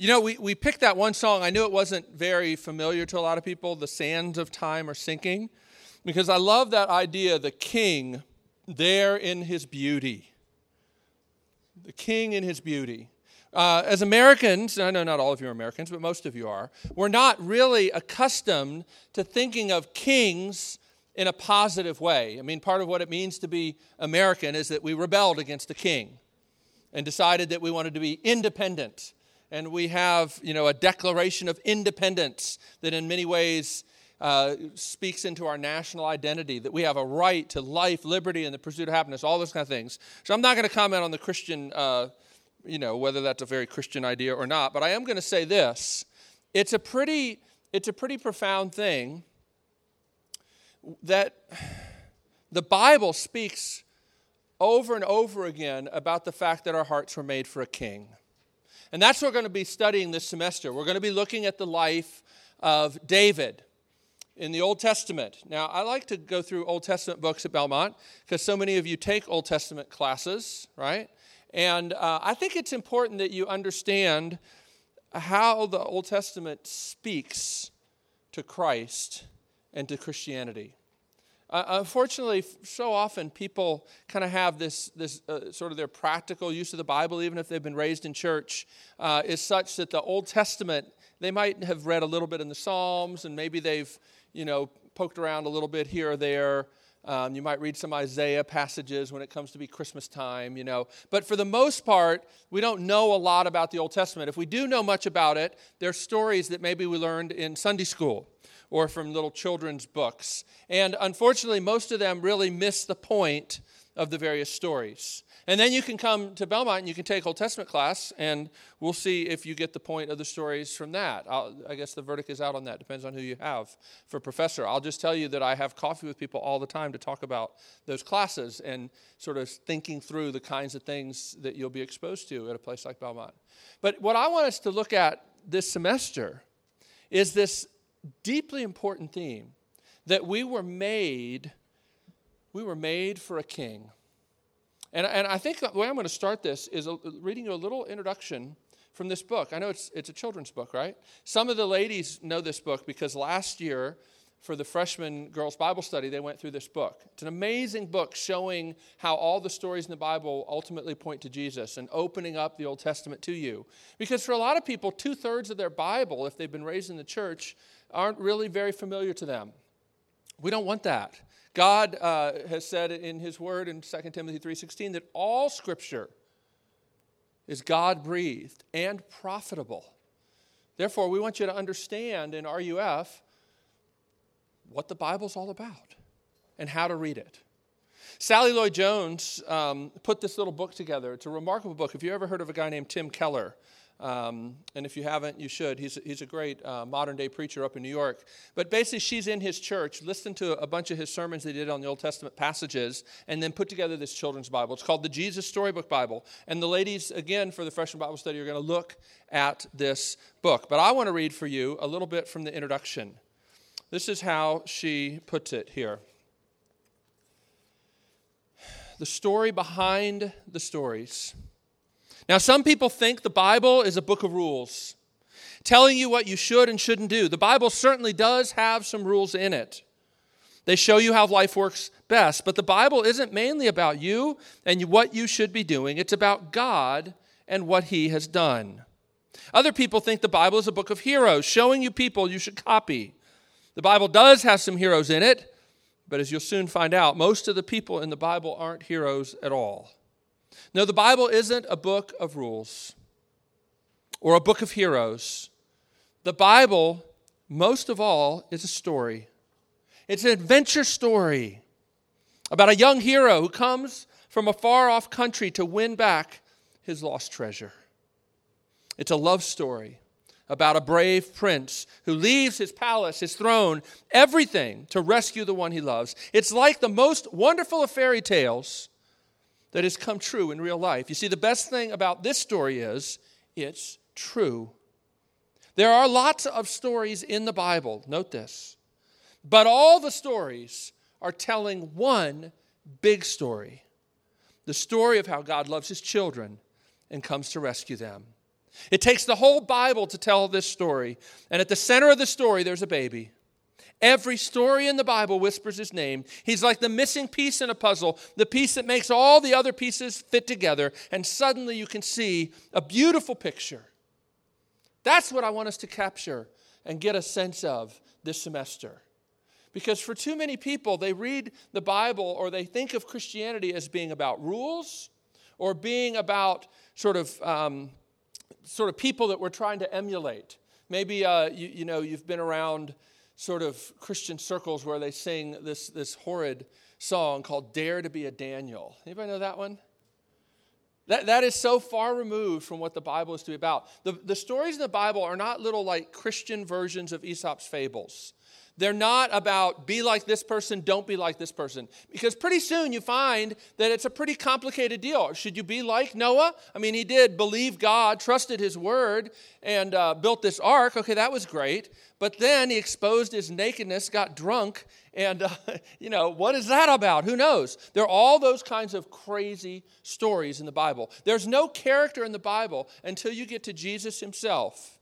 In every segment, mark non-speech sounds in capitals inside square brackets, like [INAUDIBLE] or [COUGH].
You know, we, we picked that one song. I knew it wasn't very familiar to a lot of people. The sands of time are sinking. Because I love that idea the king there in his beauty. The king in his beauty. Uh, as Americans, I know not all of you are Americans, but most of you are, we're not really accustomed to thinking of kings in a positive way. I mean, part of what it means to be American is that we rebelled against the king and decided that we wanted to be independent. And we have, you know, a declaration of independence that in many ways uh, speaks into our national identity, that we have a right to life, liberty, and the pursuit of happiness, all those kind of things. So I'm not going to comment on the Christian, uh, you know, whether that's a very Christian idea or not, but I am going to say this. It's a pretty, it's a pretty profound thing that the Bible speaks over and over again about the fact that our hearts were made for a king. And that's what we're going to be studying this semester. We're going to be looking at the life of David in the Old Testament. Now, I like to go through Old Testament books at Belmont because so many of you take Old Testament classes, right? And uh, I think it's important that you understand how the Old Testament speaks to Christ and to Christianity. Uh, unfortunately, so often people kind of have this, this uh, sort of their practical use of the Bible, even if they've been raised in church, uh, is such that the Old Testament, they might have read a little bit in the Psalms and maybe they've you know, poked around a little bit here or there. Um, you might read some Isaiah passages when it comes to be Christmas time, you know. But for the most part, we don't know a lot about the Old Testament. If we do know much about it, they're stories that maybe we learned in Sunday school or from little children's books. And unfortunately, most of them really miss the point of the various stories. And then you can come to Belmont and you can take Old Testament class, and we'll see if you get the point of the stories from that. I'll, i guess the verdict is out on that. Depends on who you have for professor. I'll just tell you that I have coffee with people all the time to talk about those classes and sort of thinking through the kinds of things that you'll be exposed to at a place like Belmont. But what I want us to look at this semester is this deeply important theme that we were made we were made for a king and, and I think the way I'm going to start this is reading you a little introduction from this book. I know it's, it's a children's book, right? Some of the ladies know this book because last year, for the freshman girls' Bible study, they went through this book. It's an amazing book showing how all the stories in the Bible ultimately point to Jesus and opening up the Old Testament to you. Because for a lot of people, two thirds of their Bible, if they've been raised in the church, aren't really very familiar to them. We don't want that. God uh, has said in his word in 2 Timothy 3:16 that all scripture is God breathed and profitable. Therefore, we want you to understand in RUF what the Bible's all about and how to read it. Sally Lloyd Jones um, put this little book together. It's a remarkable book. Have you ever heard of a guy named Tim Keller? Um, and if you haven't, you should. He's, he's a great uh, modern day preacher up in New York. But basically, she's in his church, listened to a bunch of his sermons they did on the Old Testament passages, and then put together this children's Bible. It's called the Jesus Storybook Bible. And the ladies, again, for the freshman Bible study, are going to look at this book. But I want to read for you a little bit from the introduction. This is how she puts it here. The story behind the stories. Now, some people think the Bible is a book of rules, telling you what you should and shouldn't do. The Bible certainly does have some rules in it. They show you how life works best, but the Bible isn't mainly about you and what you should be doing. It's about God and what He has done. Other people think the Bible is a book of heroes, showing you people you should copy. The Bible does have some heroes in it, but as you'll soon find out, most of the people in the Bible aren't heroes at all. No, the Bible isn't a book of rules or a book of heroes. The Bible, most of all, is a story. It's an adventure story about a young hero who comes from a far off country to win back his lost treasure. It's a love story about a brave prince who leaves his palace, his throne, everything to rescue the one he loves. It's like the most wonderful of fairy tales that has come true in real life. You see, the best thing about this story is it's true. There are lots of stories in the Bible, note this, but all the stories are telling one big story the story of how God loves his children and comes to rescue them. It takes the whole Bible to tell this story. And at the center of the story, there's a baby. Every story in the Bible whispers his name. He's like the missing piece in a puzzle, the piece that makes all the other pieces fit together. And suddenly you can see a beautiful picture. That's what I want us to capture and get a sense of this semester. Because for too many people, they read the Bible or they think of Christianity as being about rules or being about sort of, um, sort of people that we're trying to emulate. Maybe uh, you, you know, you've been around sort of Christian circles where they sing this, this horrid song called Dare to be a Daniel. Anybody know that one? That, that is so far removed from what the Bible is to be about. The, the stories in the Bible are not little like Christian versions of Aesop's fables. They're not about be like this person, don't be like this person. Because pretty soon you find that it's a pretty complicated deal. Should you be like Noah? I mean, he did believe God, trusted his word, and uh, built this ark. Okay, that was great. But then he exposed his nakedness, got drunk, and, [LAUGHS] uh, you know, what is that about? Who knows? There are all those kinds of crazy stories in the Bible. There's no character in the Bible until you get to Jesus himself,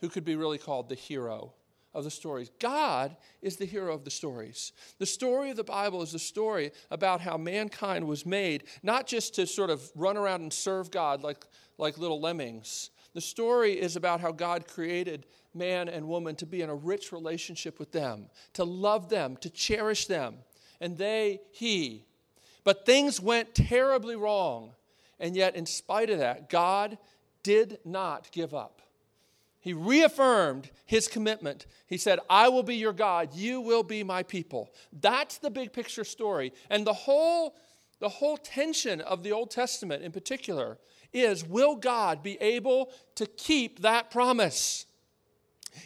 who could be really called the hero of the stories. God is the hero of the stories. The story of the Bible is the story about how mankind was made, not just to sort of run around and serve God like, like little lemmings. The story is about how God created man and woman to be in a rich relationship with them, to love them, to cherish them. And they, he. But things went terribly wrong. And yet, in spite of that, God did not give up. He reaffirmed his commitment. He said, I will be your God, you will be my people. That's the big picture story. And the whole, the whole tension of the Old Testament in particular is will God be able to keep that promise?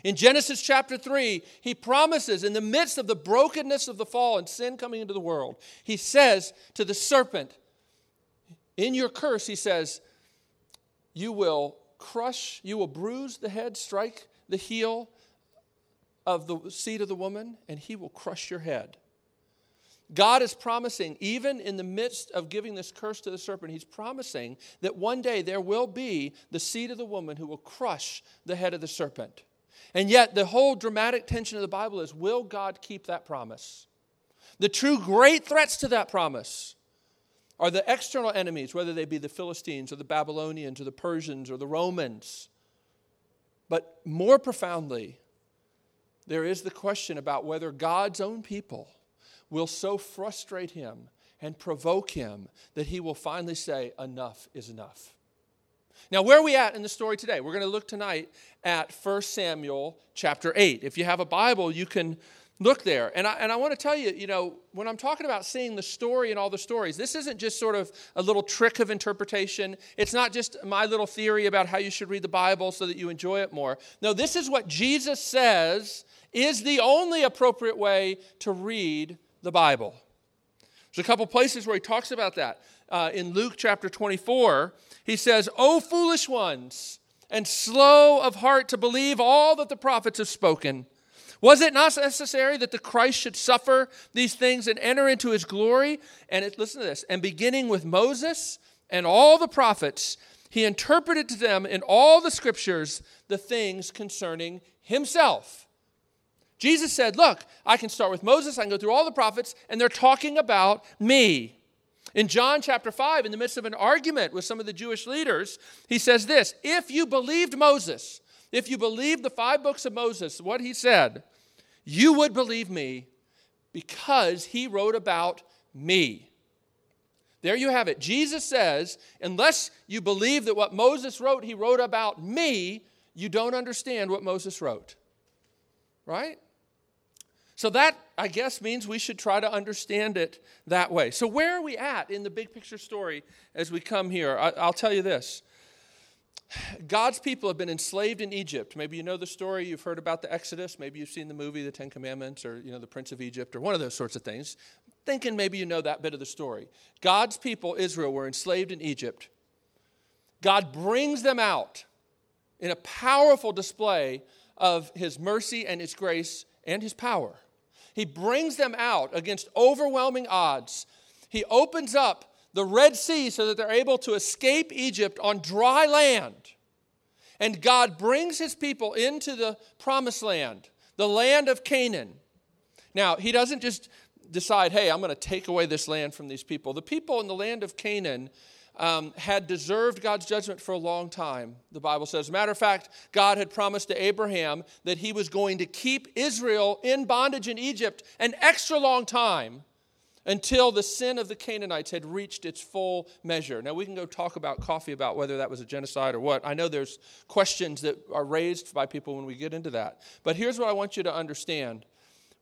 In Genesis chapter 3, he promises in the midst of the brokenness of the fall and sin coming into the world, he says to the serpent, In your curse, he says, You will crush, you will bruise the head, strike the heel of the seed of the woman, and he will crush your head. God is promising, even in the midst of giving this curse to the serpent, he's promising that one day there will be the seed of the woman who will crush the head of the serpent. And yet, the whole dramatic tension of the Bible is will God keep that promise? The true great threats to that promise are the external enemies, whether they be the Philistines or the Babylonians or the Persians or the Romans. But more profoundly, there is the question about whether God's own people will so frustrate him and provoke him that he will finally say, Enough is enough. Now, where are we at in the story today? We're going to look tonight at 1 Samuel chapter 8. If you have a Bible, you can look there. And I, and I want to tell you, you know, when I'm talking about seeing the story and all the stories, this isn't just sort of a little trick of interpretation. It's not just my little theory about how you should read the Bible so that you enjoy it more. No, this is what Jesus says is the only appropriate way to read the Bible. There's a couple places where he talks about that. Uh, in Luke chapter 24, he says, O foolish ones, and slow of heart to believe all that the prophets have spoken. Was it not necessary that the Christ should suffer these things and enter into his glory? And it, listen to this. And beginning with Moses and all the prophets, he interpreted to them in all the scriptures the things concerning himself. Jesus said, Look, I can start with Moses, I can go through all the prophets, and they're talking about me. In John chapter 5, in the midst of an argument with some of the Jewish leaders, he says this If you believed Moses, if you believed the five books of Moses, what he said, you would believe me because he wrote about me. There you have it. Jesus says, unless you believe that what Moses wrote, he wrote about me, you don't understand what Moses wrote. Right? So that, I guess, means we should try to understand it that way. So, where are we at in the big picture story as we come here? I, will tell you this God's people have been enslaved in Egypt. Maybe you know the story, you've heard about the Exodus, maybe you've seen the movie, The Ten Commandments, or you know, The Prince of Egypt, or one of those sorts of things. Thinking maybe you know that bit of the story. God's people, Israel, were enslaved in Egypt. God brings them out in a powerful display of his mercy and his grace and his power. He brings them out against overwhelming odds. He opens up the Red Sea so that they're able to escape Egypt on dry land. And God brings his people into the promised land, the land of Canaan. Now, he doesn't just decide, hey, I'm going to take away this land from these people. The people in the land of Canaan um, had deserved God's judgment for a long time, the Bible says. Matter of fact, God had promised to Abraham that he was going to keep Israel in bondage in Egypt an extra long time until the sin of the Canaanites had reached its full measure. Now, we can go talk about coffee about whether that was a genocide or what. I know there's questions that are raised by people when we get into that. But here's what I want you to understand.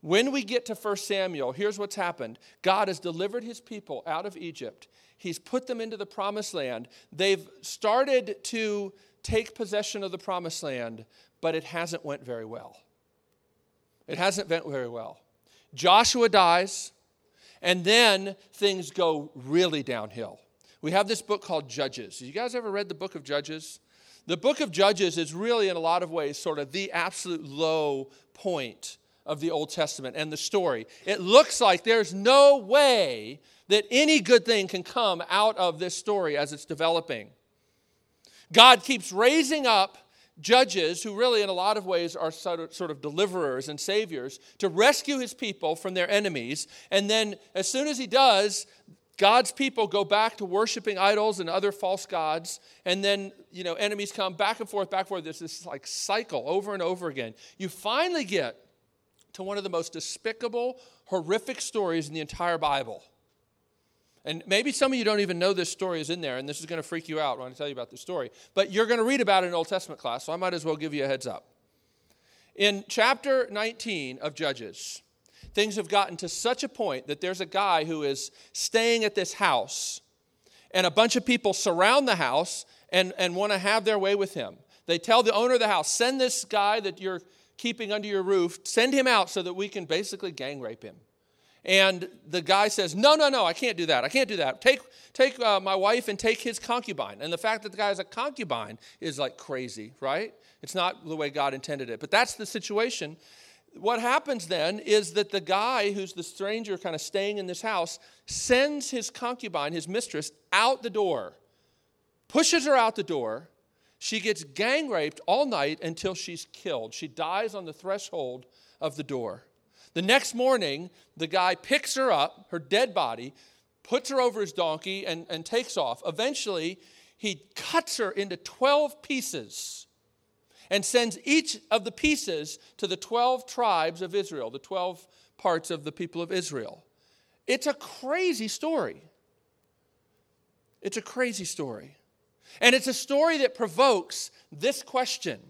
When we get to 1 Samuel, here's what's happened God has delivered his people out of Egypt, he's put them into the promised land. They've started to take possession of the promised land, but it hasn't went very well. It hasn't went very well. Joshua dies. And then things go really downhill. We have this book called Judges. You guys ever read the book of Judges? The book of Judges is really, in a lot of ways, sort of the absolute low point of the Old Testament and the story. It looks like there's no way that any good thing can come out of this story as it's developing. God keeps raising up judges who really in a lot of ways are sort of, deliverers and saviors to rescue his people from their enemies. And then as soon as he does god's people go back to worshiping idols and other false gods. And then you know enemies come back and forth back and forth. There's this like cycle over and over again. You finally get to one of the most despicable horrific stories in the entire bible and maybe some of you don't even know this story is in there, and this is going to freak you out when I tell you about this story. But you're going to read about it in Old Testament class, so I might as well give you a heads up. In chapter 19 of Judges, things have gotten to such a point that there's a guy who is staying at this house, and a bunch of people surround the house and, and want to have their way with him. They tell the owner of the house, send this guy that you're keeping under your roof, send him out so that we can basically gang rape him. And the guy says, No, no, no, I can't do that. I can't do that. Take, take uh, my wife and take his concubine. And the fact that the guy has a concubine is like crazy, right? It's not the way God intended it. But that's the situation. What happens then is that the guy who's the stranger kind of staying in this house sends his concubine, his mistress, out the door, pushes her out the door. She gets gang raped all night until she's killed. She dies on the threshold of the door. The next morning, the guy picks her up, her dead body, puts her over his donkey, and, and takes off. Eventually, he cuts her into 12 pieces and sends each of the pieces to the 12 tribes of Israel, the 12 parts of the people of Israel. It's a crazy story. It's a crazy story. And it's a story that provokes this question.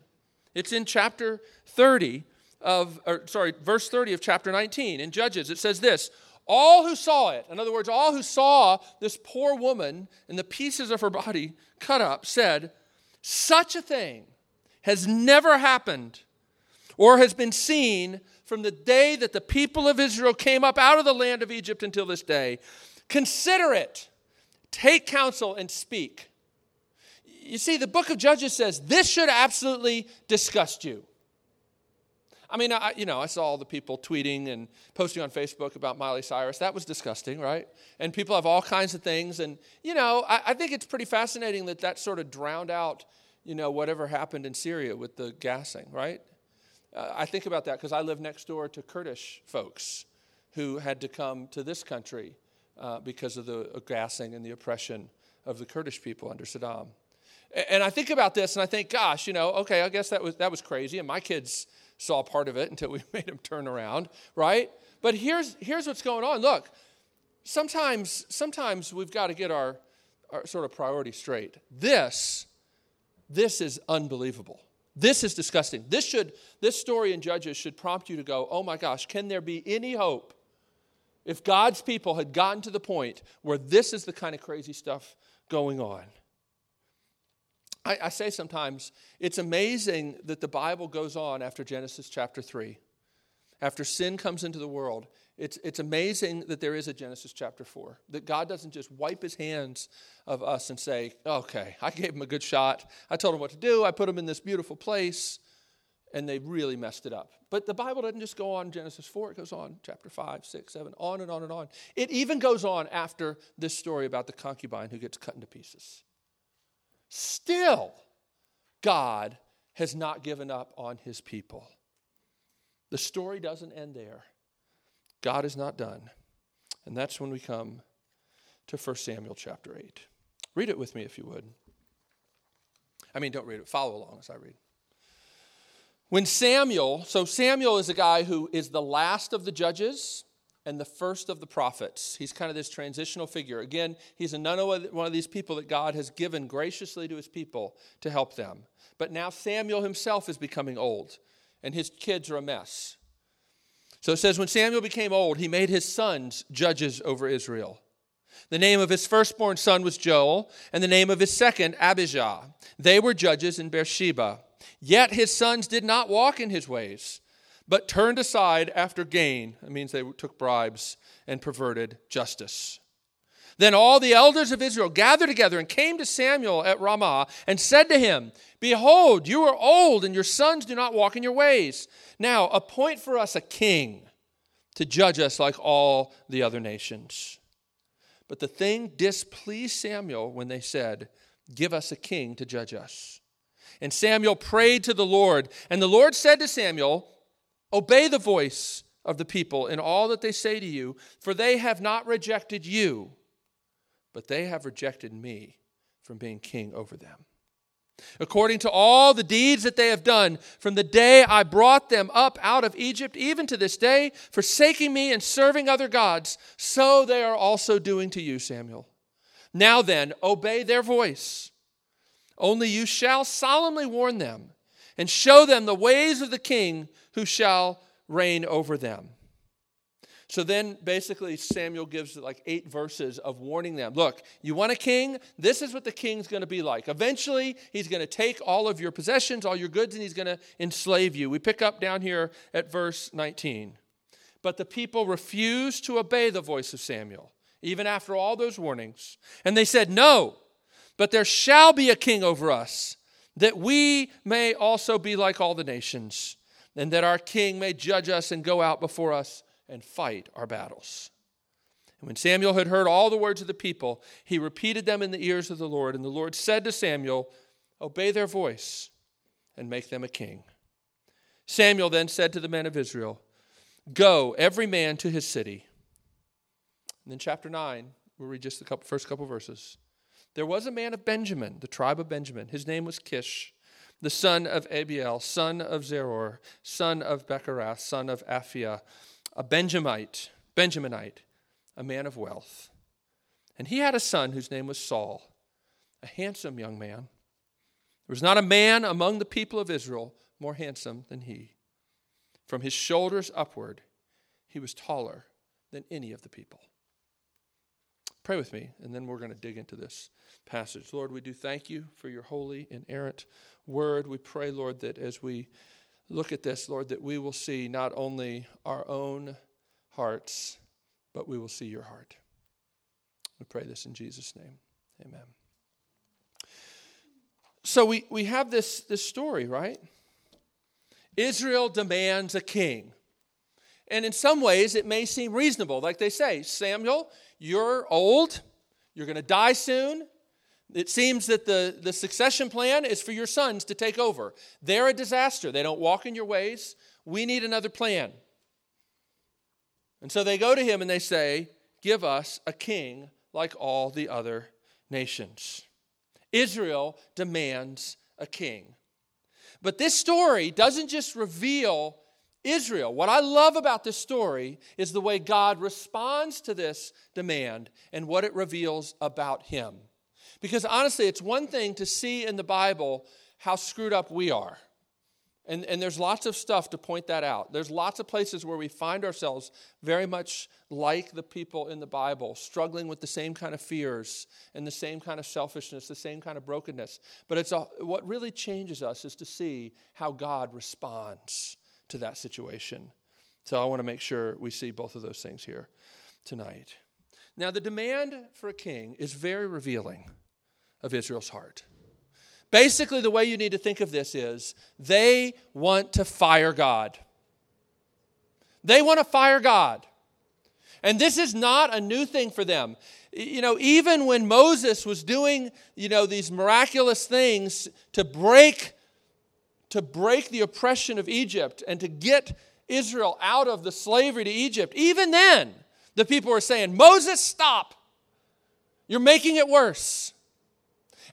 It's in chapter 30, of, or, sorry, verse 30 of chapter 19 in Judges. It says this All who saw it, in other words, all who saw this poor woman and the pieces of her body cut up, said, Such a thing has never happened or has been seen from the day that the people of Israel came up out of the land of Egypt until this day. Consider it, take counsel, and speak. You see, the book of Judges says this should absolutely disgust you. I mean, I, you know, I saw all the people tweeting and posting on Facebook about Miley Cyrus. That was disgusting, right? And people have all kinds of things. And, you know, I, I think it's pretty fascinating that that sort of drowned out, you know, whatever happened in Syria with the gassing, right? Uh, I think about that because I live next door to Kurdish folks who had to come to this country uh, because of the gassing and the oppression of the Kurdish people under Saddam. And I think about this and I think, gosh, you know, okay, I guess that was, that was crazy. And my kids saw part of it until we [LAUGHS] made him turn around, right? But here's, here's what's going on. Look, sometimes, sometimes we've got to get our, our sort of priority straight. This, this is unbelievable. This is disgusting. This should, this story in Judges should prompt you to go, oh my gosh, can there be any hope if God's people had gotten to the point where this is the kind of crazy stuff going on? I, I, say sometimes it's amazing that the Bible goes on after Genesis chapter 3. After sin comes into the world, it's, it's amazing that there is a Genesis chapter 4. That God doesn't just wipe his hands of us and say, okay, I gave him a good shot. I told him what to do. I put him in this beautiful place. And they really messed it up. But the Bible doesn't just go on Genesis 4, it goes on chapter 5, 6, 7, on and on and on. It even goes on after this story about the concubine who gets cut into pieces. Still, God has not given up on his people. The story doesn't end there. God is not done. And that's when we come to 1 Samuel chapter 8. Read it with me if you would. I mean, don't read it, follow along as I read. When Samuel, so Samuel is a guy who is the last of the judges and the first of the prophets. He's kind of this transitional figure. Again, he's another one of these people that God has given graciously to his people to help them. But now Samuel himself is becoming old, and his kids are a mess. So it says, When Samuel became old, he made his sons judges over Israel. The name of his firstborn son was Joel, and the name of his second, Abijah. They were judges in Beersheba. Yet his sons did not walk in his ways but turned aside after gain. That means they took bribes and perverted justice. Then all the elders of Israel gathered together and came to Samuel at Ramah and said to him, Behold, you are old, and your sons do not walk in your ways. Now appoint for us a king to judge us like all the other nations. But the thing displeased Samuel when they said, Give us a king to judge us. And Samuel prayed to the Lord, and the Lord said to Samuel, Obey the voice of the people in all that they say to you, for they have not rejected you, but they have rejected me from being king over them. According to all the deeds that they have done from the day I brought them up out of Egypt, even to this day, forsaking me and serving other gods, so they are also doing to you, Samuel. Now then, obey their voice. Only you shall solemnly warn them and show them the ways of the king who shall reign over them. So then basically Samuel gives like eight verses of warning them. Look, you want a king? This is what the king's going to be like. Eventually, he's going to take all of your possessions, all your goods, and he's going to enslave you. We pick up down here at verse 19. But the people refused to obey the voice of Samuel, even after all those warnings. And they said, No, but there shall be a king over us, that we may also be like all the nations and that our king may judge us and go out before us and fight our battles. And when Samuel had heard all the words of the people, he repeated them in the ears of the Lord. And the Lord said to Samuel, Obey their voice and make them a king. Samuel then said to the men of Israel, Go, every man to his city. And then, chapter 9, we'll read just the couple, first couple verses. There was a man of Benjamin, the tribe of Benjamin. His name was Kish the son of Abiel, son of Zeror, son of Bechorath, son of Aphiah, a Benjamite, Benjaminite, a man of wealth. And he had a son whose name was Saul, a handsome young man. There was not a man among the people of Israel more handsome than he. From his shoulders upward, he was taller than any of the people. Pray with me, and then we're going to dig into this passage. Lord, we do thank you for your holy, inerrant word. We pray, Lord, that as we look at this, Lord, that we will see not only our own hearts, but we will see your heart. We pray this in Jesus' name. Amen. So we, we have this, this story, right? Israel demands a king. And in some ways, it may seem reasonable. Like they say, Samuel, you're old, you're going to die soon, it seems that the, the succession plan is for your sons to take over. They're a disaster. They don't walk in your ways. We need another plan. And so they go to him and they say, Give us a king like all the other nations. Israel demands a king. But this story doesn't just reveal Israel. What I love about this story is the way God responds to this demand and what it reveals about him. Because honestly, it's one thing to see in the Bible how screwed up we are. And, and there's lots of stuff to point that out. There's lots of places where we find ourselves very much like the people in the Bible, struggling with the same kind of fears and the same kind of selfishness, the same kind of brokenness. But it's a, what really changes us is to see how God responds to that situation. So I want to make sure we see both of those things here tonight. Now, the demand for a king is very revealing of Israel's heart. Basically, the way you need to think of this is they want to fire God. They want to fire God. And this is not a new thing for them. You know, even when Moses was doing, you know, these miraculous things to break to break the oppression of Egypt and to get Israel out of the slavery to Egypt, even then, the people were saying, Moses, stop. You're making it worse.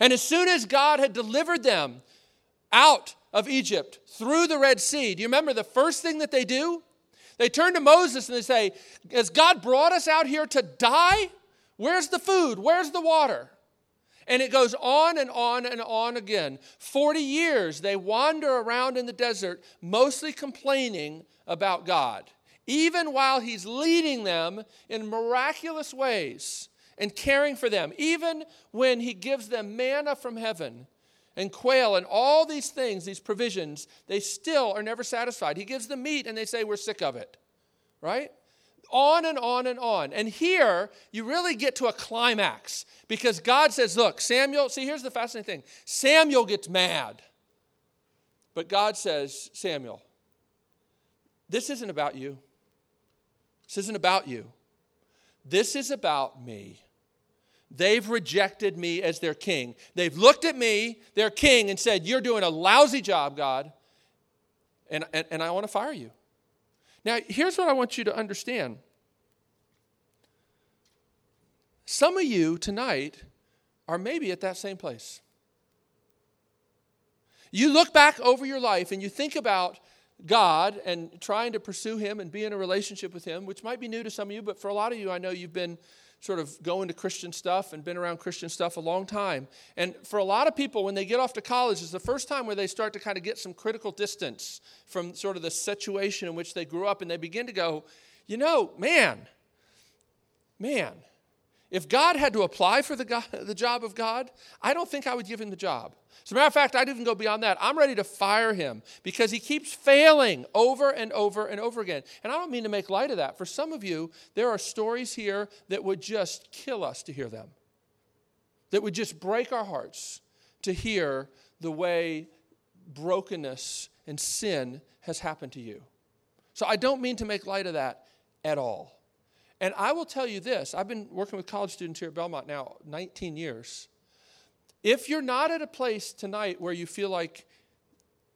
And as soon as God had delivered them out of Egypt through the Red Sea, do you remember the first thing that they do? They turn to Moses and they say, Has God brought us out here to die? Where's the food? Where's the water? And it goes on and on and on again. 40 years they wander around in the desert, mostly complaining about God, even while He's leading them in miraculous ways and caring for them, even when He gives them manna from heaven and quail and all these things, these provisions, they still are never satisfied. He gives them meat and they say, We're sick of it, right? On and on and on. And here, you really get to a climax because God says, Look, Samuel, see, here's the fascinating thing Samuel gets mad. But God says, Samuel, this isn't about you. This isn't about you. This is about me. They've rejected me as their king. They've looked at me, their king, and said, You're doing a lousy job, God, and, and, and I want to fire you. Now, here's what I want you to understand. Some of you tonight are maybe at that same place. You look back over your life and you think about God and trying to pursue Him and be in a relationship with Him, which might be new to some of you, but for a lot of you, I know you've been sort of going to Christian stuff and been around Christian stuff a long time. And for a lot of people, when they get off to college, it's the first time where they start to kind of get some critical distance from sort of the situation in which they grew up, and they begin to go, you know, man, man, if God had to apply for the, God, the job of God, I don't think I would give him the job. As a matter of fact, I'd even go beyond that. I'm ready to fire him because he keeps failing over and over and over again. And I don't mean to make light of that. For some of you, there are stories here that would just kill us to hear them, that would just break our hearts to hear the way brokenness and sin has happened to you. So I don't mean to make light of that at all. And I will tell you this I've been working with college students here at Belmont now 19 years. If you're not at a place tonight where you feel like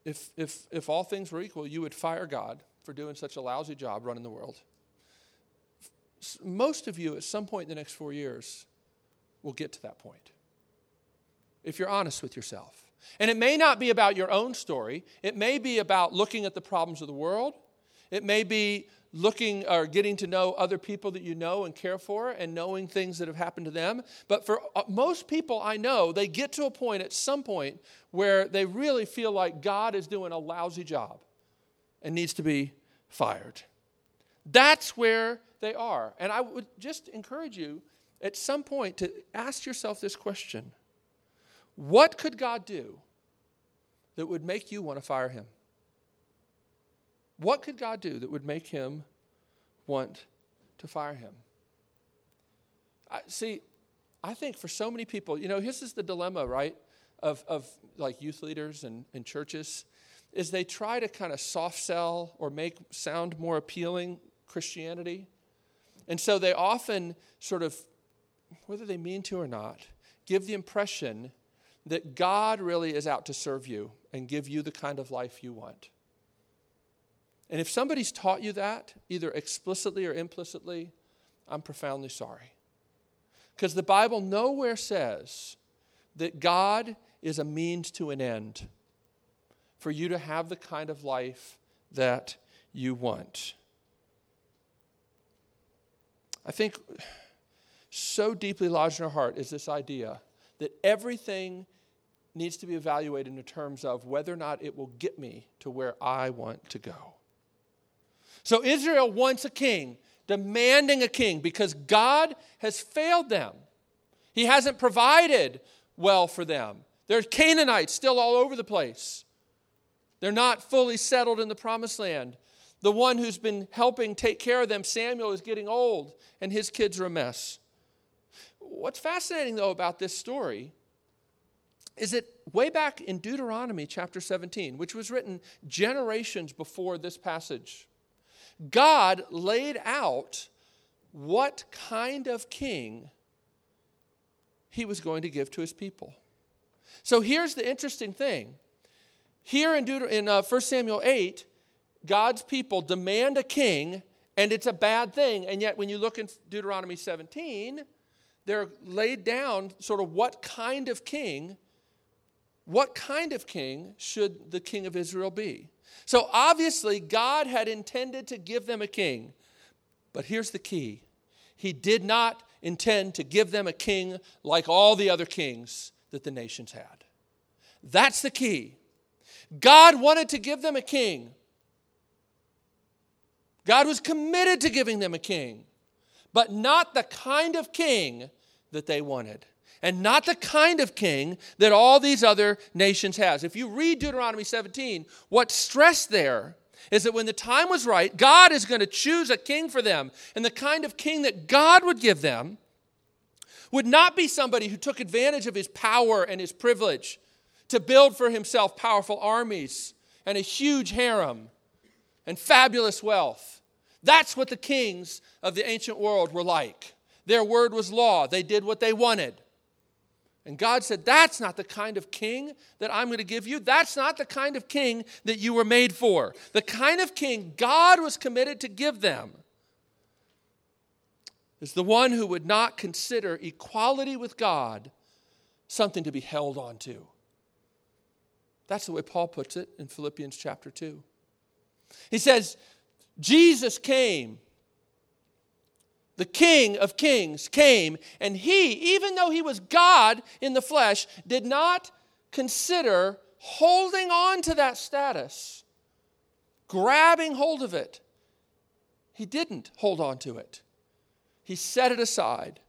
if, if, if all things were equal, you would fire God for doing such a lousy job running the world, most of you at some point in the next four years will get to that point. If you're honest with yourself. And it may not be about your own story, it may be about looking at the problems of the world, it may be looking or getting to know other people that you know and care for and knowing things that have happened to them. But for uh, most people I know, they get to a point at some point where they really feel like God is doing a lousy job and needs to be fired. That's where they are. And I would just encourage you at some point to ask yourself this question What could God do that would make you want to fire him? What could God do that would make him want to fire him? I, see, I think for so many people, you know, this is the dilemma, right, of, of like youth leaders and, and churches, is they try to kind of soft sell or make sound more appealing Christianity. And so they often sort of, whether they mean to or not, give the impression that God really is out to serve you and give you the kind of life you want. And if somebody's taught you that, either explicitly or implicitly, I'm profoundly sorry. Because the Bible nowhere says that God is a means to an end for you to have the kind of life that you want. I think so deeply lodged in our heart is this idea that everything needs to be evaluated in terms of whether or not it will get me to where I want to go. So Israel wants a king, demanding a king, because God has failed them. He hasn't provided well for them. There's Canaanites still all over the place. They're not fully settled in the promised land. The one who's been helping take care of them, Samuel, is getting old, and his kids are a mess. What's fascinating, though, about this story is that way back in Deuteronomy chapter 17, which was written generations before this passage, God laid out what kind of king he was going to give to his people. So here's the interesting thing. Here in, Deut- in uh, 1 Samuel 8, God's people demand a king, and it's a bad thing. And yet, when you look in Deuteronomy 17, they're laid down sort of what kind of king, what kind of king should the king of Israel be? So obviously, God had intended to give them a king. But here's the key He did not intend to give them a king like all the other kings that the nations had. That's the key. God wanted to give them a king. God was committed to giving them a king, but not the kind of king that they wanted and not the kind of king that all these other nations has. If you read Deuteronomy 17, what's stressed there is that when the time was right, God is going to choose a king for them. And the kind of king that God would give them would not be somebody who took advantage of his power and his privilege to build for himself powerful armies and a huge harem and fabulous wealth. That's what the kings of the ancient world were like. Their word was law, they did what they wanted. And God said, That's not the kind of king that I'm going to give you. That's not the kind of king that you were made for. The kind of king God was committed to give them is the one who would not consider equality with God something to be held on to. That's the way Paul puts it in Philippians chapter 2. He says, Jesus came the King of Kings came, and he, even though he was God in the flesh, did not consider holding on to that status, grabbing hold of it. He didn't hold on to it. He set it aside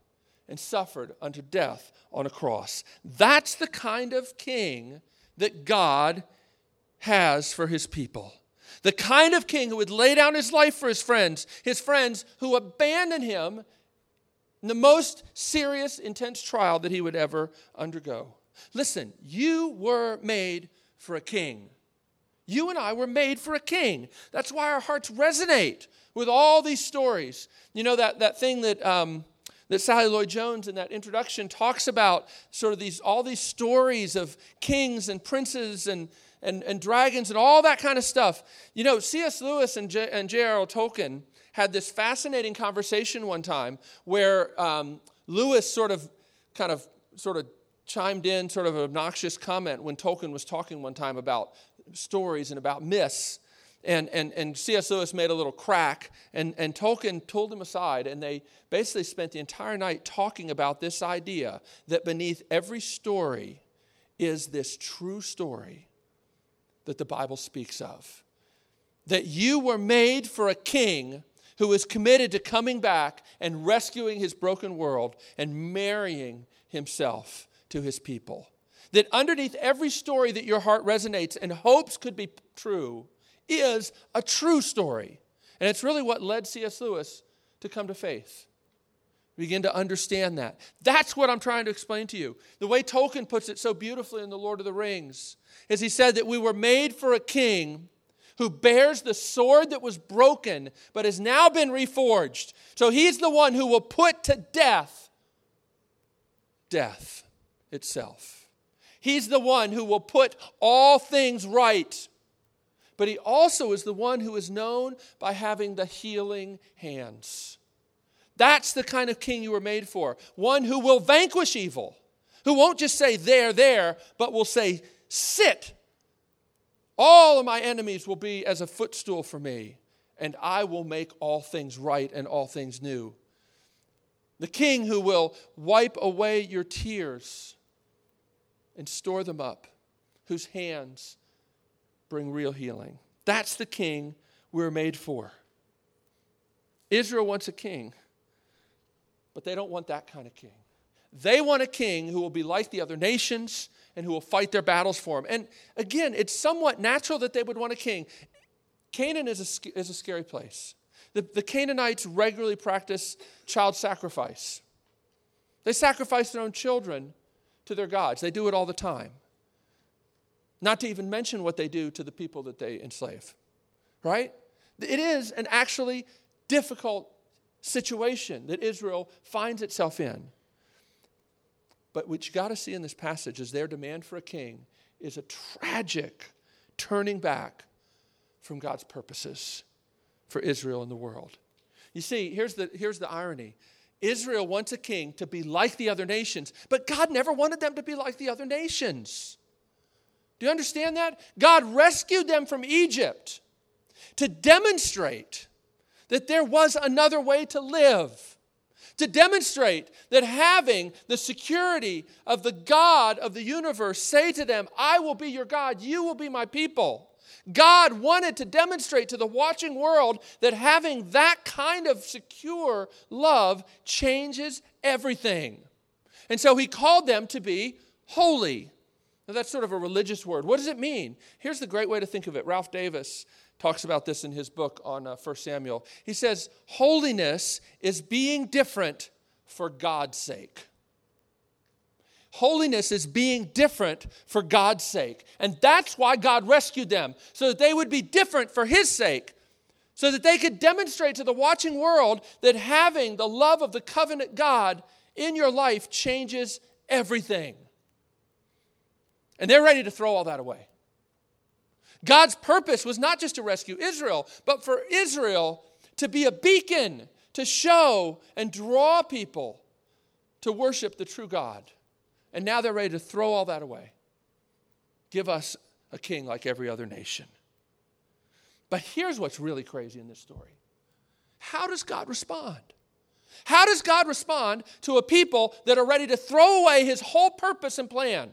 and suffered unto death on a cross. That's the kind of king that God has for his people. The kind of king who would lay down his life for his friends, his friends who abandoned him in the most serious, intense trial that he would ever undergo. Listen, you were made for a king. You and I were made for a king. That's why our hearts resonate with all these stories. You know, that, that thing that. Um, that Sally Lloyd Jones in that introduction talks about sort of these all these stories of kings and princes and and, and dragons and all that kind of stuff. You know, C.S. Lewis and, J, and J.R.R. Tolkien had this fascinating conversation one time where um, Lewis sort of, kind of, sort of chimed in, sort of an obnoxious comment when Tolkien was talking one time about stories and about myths. And, and, and C.S. Lewis made a little crack, and, and Tolkien pulled him aside, and they basically spent the entire night talking about this idea that beneath every story is this true story that the Bible speaks of. That you were made for a king who is committed to coming back and rescuing his broken world and marrying himself to his people. That underneath every story that your heart resonates and hopes could be true is a true story. And it's really what led C.S. Lewis to come to faith. Begin to understand that. That's what I'm trying to explain to you. The way Tolkien puts it so beautifully in The Lord of the Rings is he said that we were made for a king who bears the sword that was broken but has now been reforged. So he's the one who will put to death death itself. He's the one who will put all things right. But he also is the one who is known by having the healing hands. That's the kind of king you were made for. One who will vanquish evil, who won't just say, there, there, but will say, sit. All of my enemies will be as a footstool for me, and I will make all things right and all things new. The king who will wipe away your tears and store them up, whose hands bring real healing. That's the king we're made for. Israel wants a king. But they don't want that kind of king. They want a king who will be like the other nations and who will fight their battles for them. And again, it's somewhat natural that they would want a king. Canaan is a, is a scary place. The, the Canaanites regularly practice child sacrifice. They sacrifice their own children to their gods. They do it all the time. Not to even mention what they do to the people that they enslave. Right? It is an actually difficult situation that Israel finds itself in. But what you got to see in this passage is their demand for a king is a tragic turning back from God's purposes for Israel and the world. You see, here's the, here's the irony Israel wants a king to be like the other nations, but God never wanted them to be like the other nations. Do you understand that? God rescued them from Egypt to demonstrate that there was another way to live, to demonstrate that having the security of the God of the universe say to them, I will be your God, you will be my people. God wanted to demonstrate to the watching world that having that kind of secure love changes everything. And so he called them to be holy. Now, that's sort of a religious word. What does it mean? Here's the great way to think of it. Ralph Davis talks about this in his book on uh, 1 Samuel. He says, Holiness is being different for God's sake. Holiness is being different for God's sake. And that's why God rescued them, so that they would be different for His sake, so that they could demonstrate to the watching world that having the love of the covenant God in your life changes everything. And they're ready to throw all that away. God's purpose was not just to rescue Israel, but for Israel to be a beacon to show and draw people to worship the true God. And now they're ready to throw all that away. Give us a king like every other nation. But here's what's really crazy in this story how does God respond? How does God respond to a people that are ready to throw away his whole purpose and plan?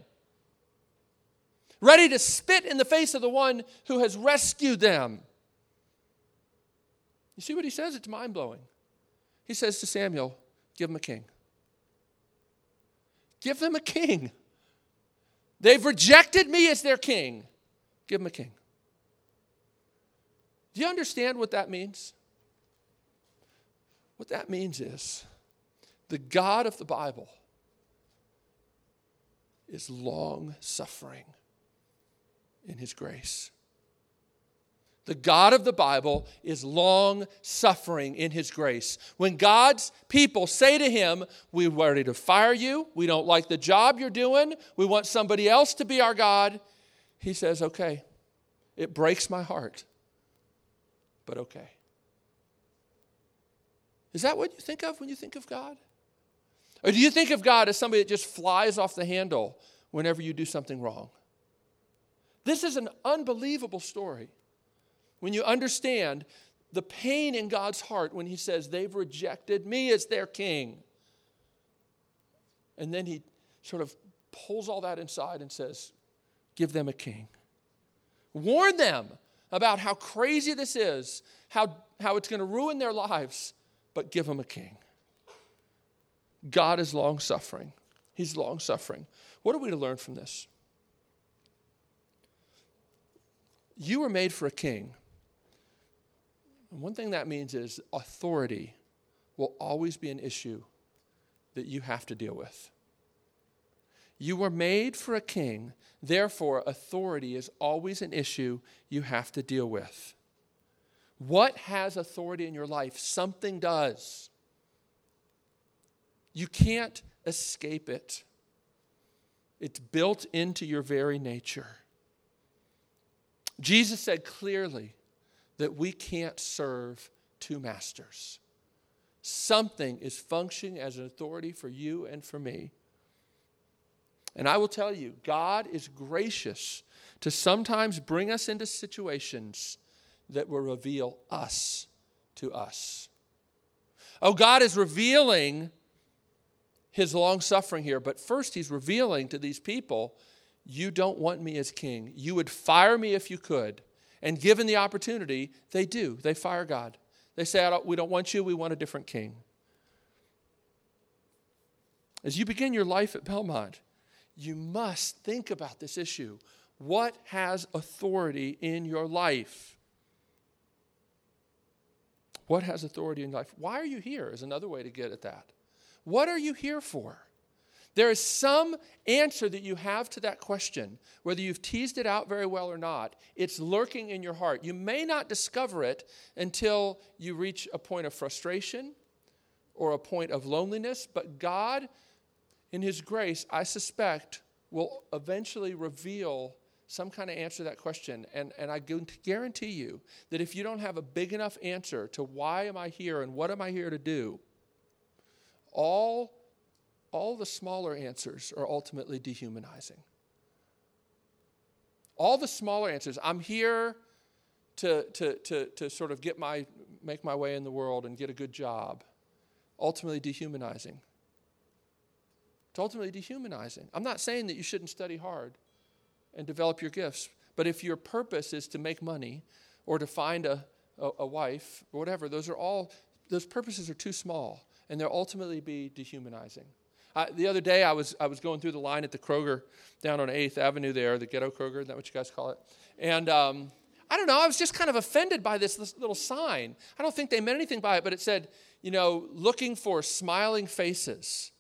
Ready to spit in the face of the one who has rescued them. You see what he says? It's mind blowing. He says to Samuel, Give him a king. Give them a king. They've rejected me as their king. Give them a king. Do you understand what that means? What that means is the God of the Bible is long suffering in his grace. The God of the Bible is long suffering in his grace. When God's people say to him, We're ready to fire you, we don't like the job you're doing, we want somebody else to be our God, he says, Okay, it breaks my heart, but okay. Is that what you think of when you think of God? Or do you think of God as somebody that just flies off the handle whenever you do something wrong? This is an unbelievable story when you understand the pain in God's heart when He says, They've rejected me as their king. And then He sort of pulls all that inside and says, Give them a king. Warn them about how crazy this is, how, how it's going to ruin their lives, but give them a king. God is long suffering. He's long suffering. What are we to learn from this? You were made for a king. And one thing that means is authority will always be an issue that you have to deal with. You were made for a king, therefore, authority is always an issue you have to deal with. What has authority in your life? Something does. You can't escape it, it's built into your very nature. Jesus said clearly, that we can't serve two masters. Something is functioning as an authority for you and for me. And I will tell you, God is gracious to sometimes bring us into situations that will reveal us to us. Oh, God is revealing his long suffering here, but first he's revealing to these people, you don't want me as king. You would fire me if you could. And given the opportunity, they do. They fire God. They say, don't, We don't want you, we want a different king. As you begin your life at Belmont, you must think about this issue. What has authority in your life? What has authority in life? Why are you here? Is another way to get at that. What are you here for? There is some answer that you have to that question, whether you've teased it out very well or not. It's lurking in your heart. You may not discover it until you reach a point of frustration, or a point of loneliness, but God, in His grace, I suspect, will eventually reveal some kind of answer to that question. And, and I guarantee you that if you don't have a big enough answer to why am I here and what am I here to do, all, all the smaller answers are ultimately dehumanizing. All the smaller answers, I'm here to, to, to, to sort of get my, make my way in the world and get a good job, ultimately dehumanizing. It's ultimately dehumanizing. I'm not saying that you shouldn't study hard and develop your gifts, but if your purpose is to make money or to find a, a, a wife or whatever, those are all, those purposes are too small and they'll ultimately be dehumanizing. I, the other day, I was, I was going through the line at the Kroger down on 8th Avenue there, the ghetto Kroger, is that what you guys call it? And um, I don't know, I was just kind of offended by this, this little sign. I don't think they meant anything by it, but it said, you know, looking for smiling faces,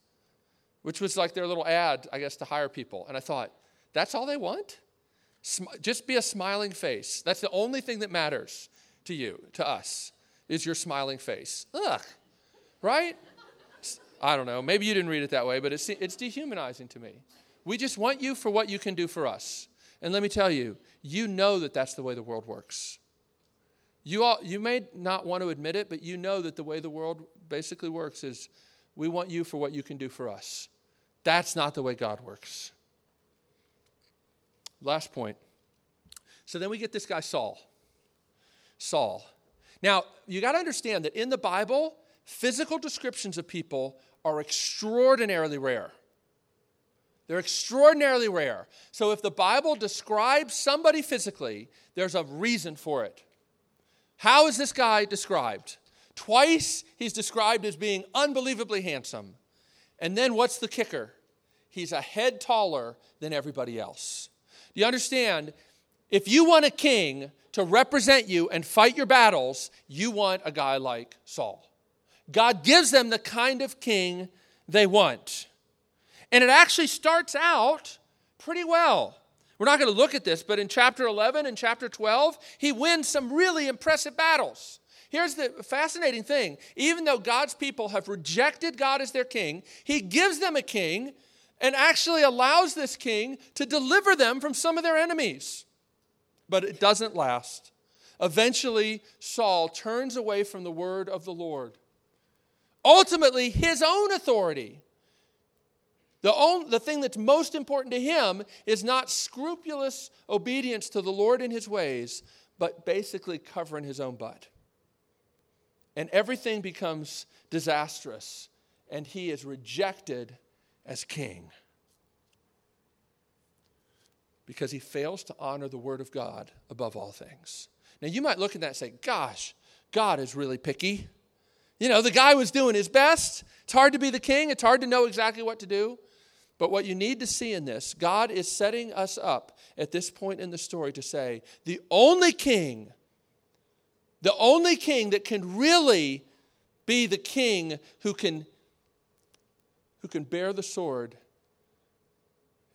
which was like their little ad, I guess, to hire people. And I thought, that's all they want? Sm- just be a smiling face. That's the only thing that matters to you, to us, is your smiling face. Ugh, right? I don't know. Maybe you didn't read it that way, but it's, it's dehumanizing to me. We just want you for what you can do for us. And let me tell you, you know that that's the way the world works. You, all, you may not want to admit it, but you know that the way the world basically works is we want you for what you can do for us. That's not the way God works. Last point. So then we get this guy, Saul. Saul. Now, you got to understand that in the Bible, physical descriptions of people are extraordinarily rare. They're extraordinarily rare. So if the Bible describes somebody physically, there's a reason for it. How is this guy described? Twice he's described as being unbelievably handsome. And then what's the kicker? He's a head taller than everybody else. Do you understand? If you want a king to represent you and fight your battles, you want a guy like Saul. God gives them the kind of king they want. And it actually starts out pretty well. We're not going to look at this, but in chapter 11 and chapter 12, he wins some really impressive battles. Here's the fascinating thing even though God's people have rejected God as their king, he gives them a king and actually allows this king to deliver them from some of their enemies. But it doesn't last. Eventually, Saul turns away from the word of the Lord. Ultimately, his own authority the, only, the thing that's most important to him is not scrupulous obedience to the Lord in his ways, but basically covering his own butt. And everything becomes disastrous, and he is rejected as king because he fails to honor the word of God above all things. Now, you might look at that and say, Gosh, God is really picky. You know, the guy was doing his best. It's hard to be the king, it's hard to know exactly what to do. But what you need to see in this, God is setting us up at this point in the story to say, the only king, the only king that can really be the king who can, who can bear the sword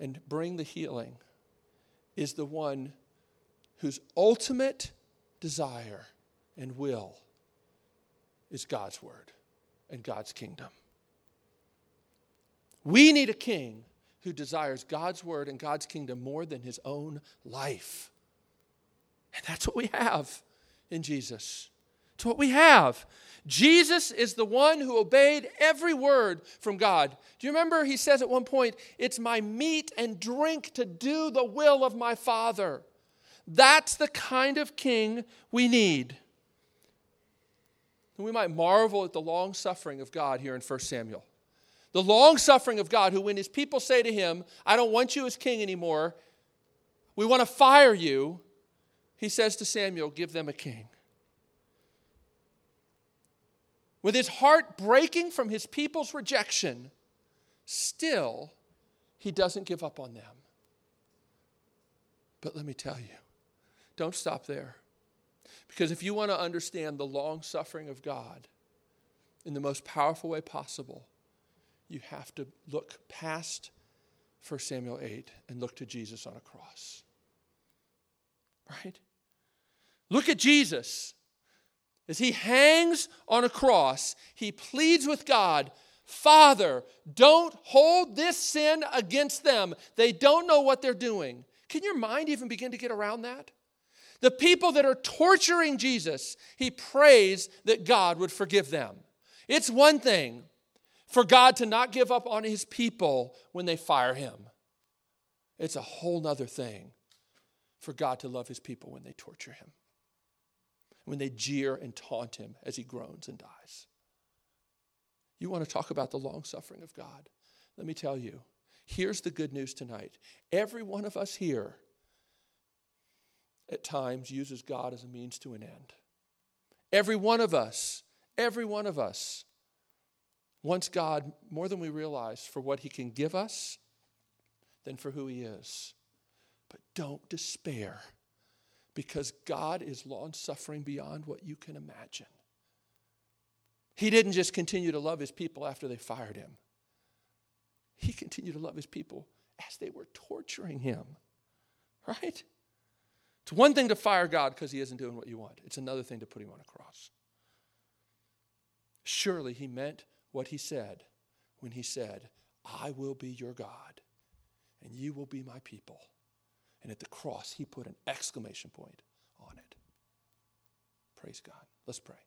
and bring the healing is the one whose ultimate desire and will is God's word and God's kingdom. We need a king who desires God's word and God's kingdom more than his own life. And that's what we have in Jesus. It's what we have. Jesus is the one who obeyed every word from God. Do you remember he says at one point, It's my meat and drink to do the will of my Father. That's the kind of king we need. And we might marvel at the long suffering of God here in 1 Samuel. The long suffering of God, who, when his people say to him, I don't want you as king anymore, we want to fire you, he says to Samuel, Give them a king. With his heart breaking from his people's rejection, still, he doesn't give up on them. But let me tell you, don't stop there. Because if you want to understand the long suffering of God in the most powerful way possible, you have to look past 1 Samuel 8 and look to Jesus on a cross. Right? Look at Jesus. As he hangs on a cross, he pleads with God Father, don't hold this sin against them. They don't know what they're doing. Can your mind even begin to get around that? The people that are torturing Jesus, he prays that God would forgive them. It's one thing for God to not give up on his people when they fire him, it's a whole nother thing for God to love his people when they torture him, when they jeer and taunt him as he groans and dies. You want to talk about the long suffering of God? Let me tell you. Here's the good news tonight. Every one of us here at times uses God as a means to an end. Every one of us, every one of us wants God more than we realize for what He can give us than for who He is. But don't despair because God is long suffering beyond what you can imagine. He didn't just continue to love his people after they fired him, he continued to love his people as they were torturing him. [LAUGHS] Right? It's one thing to fire God because he isn't doing what you want, it's another thing to put him on a cross. Surely he meant what he said when he said, I will be your God, and you will be my people. And at the cross, he put an exclamation point on it. Praise God. Let's pray.